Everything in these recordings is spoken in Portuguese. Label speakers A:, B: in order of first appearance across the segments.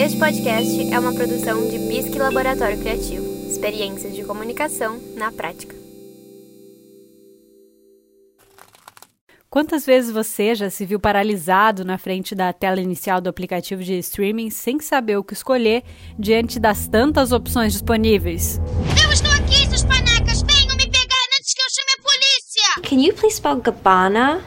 A: Este podcast é uma produção de Bisque Laboratório Criativo. Experiências de comunicação na prática.
B: Quantas vezes você já se viu paralisado na frente da tela inicial do aplicativo de streaming sem saber o que escolher diante das tantas opções disponíveis?
C: Eu estou aqui, seus panacas! Venham me pegar antes que eu chame a polícia!
D: Can you please spell Gabbana?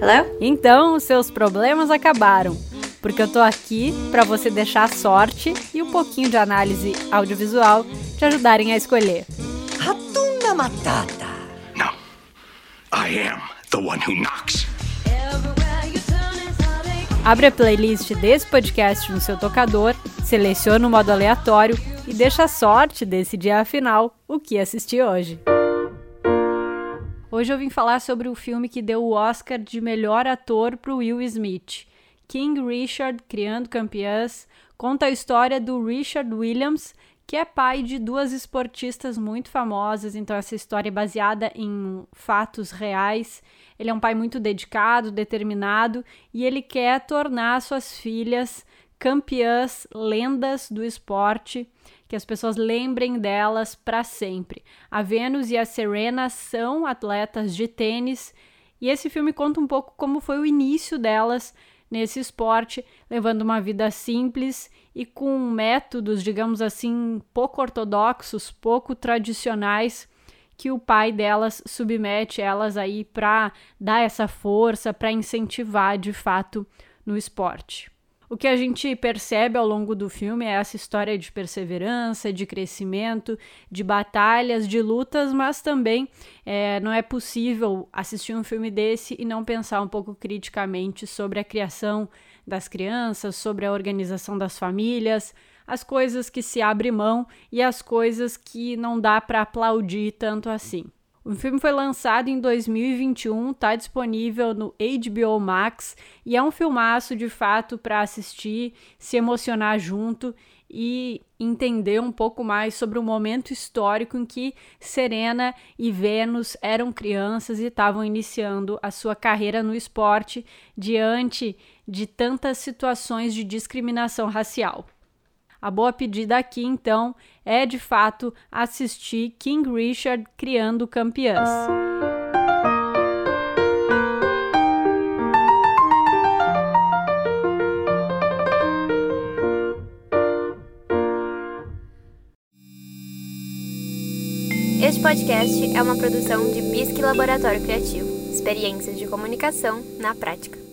D: Hello?
B: Então, seus problemas acabaram porque eu tô aqui para você deixar a sorte e um pouquinho de análise audiovisual te ajudarem a escolher.
E: Ratunda Matata.
F: No. I am the one who knocks.
B: Abre a playlist desse podcast no seu tocador, seleciona o modo aleatório e deixa a sorte decidir afinal o que assistir hoje. Hoje eu vim falar sobre o filme que deu o Oscar de melhor ator para Will Smith. King Richard Criando Campeãs conta a história do Richard Williams, que é pai de duas esportistas muito famosas, então essa história é baseada em fatos reais. Ele é um pai muito dedicado, determinado e ele quer tornar suas filhas campeãs, lendas do esporte, que as pessoas lembrem delas para sempre. A Venus e a Serena são atletas de tênis e esse filme conta um pouco como foi o início delas nesse esporte, levando uma vida simples e com métodos, digamos assim, pouco ortodoxos, pouco tradicionais que o pai delas submete elas aí para dar essa força, para incentivar de fato no esporte. O que a gente percebe ao longo do filme é essa história de perseverança, de crescimento, de batalhas, de lutas, mas também é, não é possível assistir um filme desse e não pensar um pouco criticamente sobre a criação das crianças, sobre a organização das famílias, as coisas que se abre mão e as coisas que não dá para aplaudir tanto assim. O filme foi lançado em 2021, está disponível no HBO Max e é um filmaço de fato para assistir, se emocionar junto e entender um pouco mais sobre o momento histórico em que Serena e Vênus eram crianças e estavam iniciando a sua carreira no esporte diante de tantas situações de discriminação racial. A boa pedida aqui, então, é de fato assistir King Richard criando campeãs.
A: Este podcast é uma produção de Bisque Laboratório Criativo. Experiências de comunicação na prática.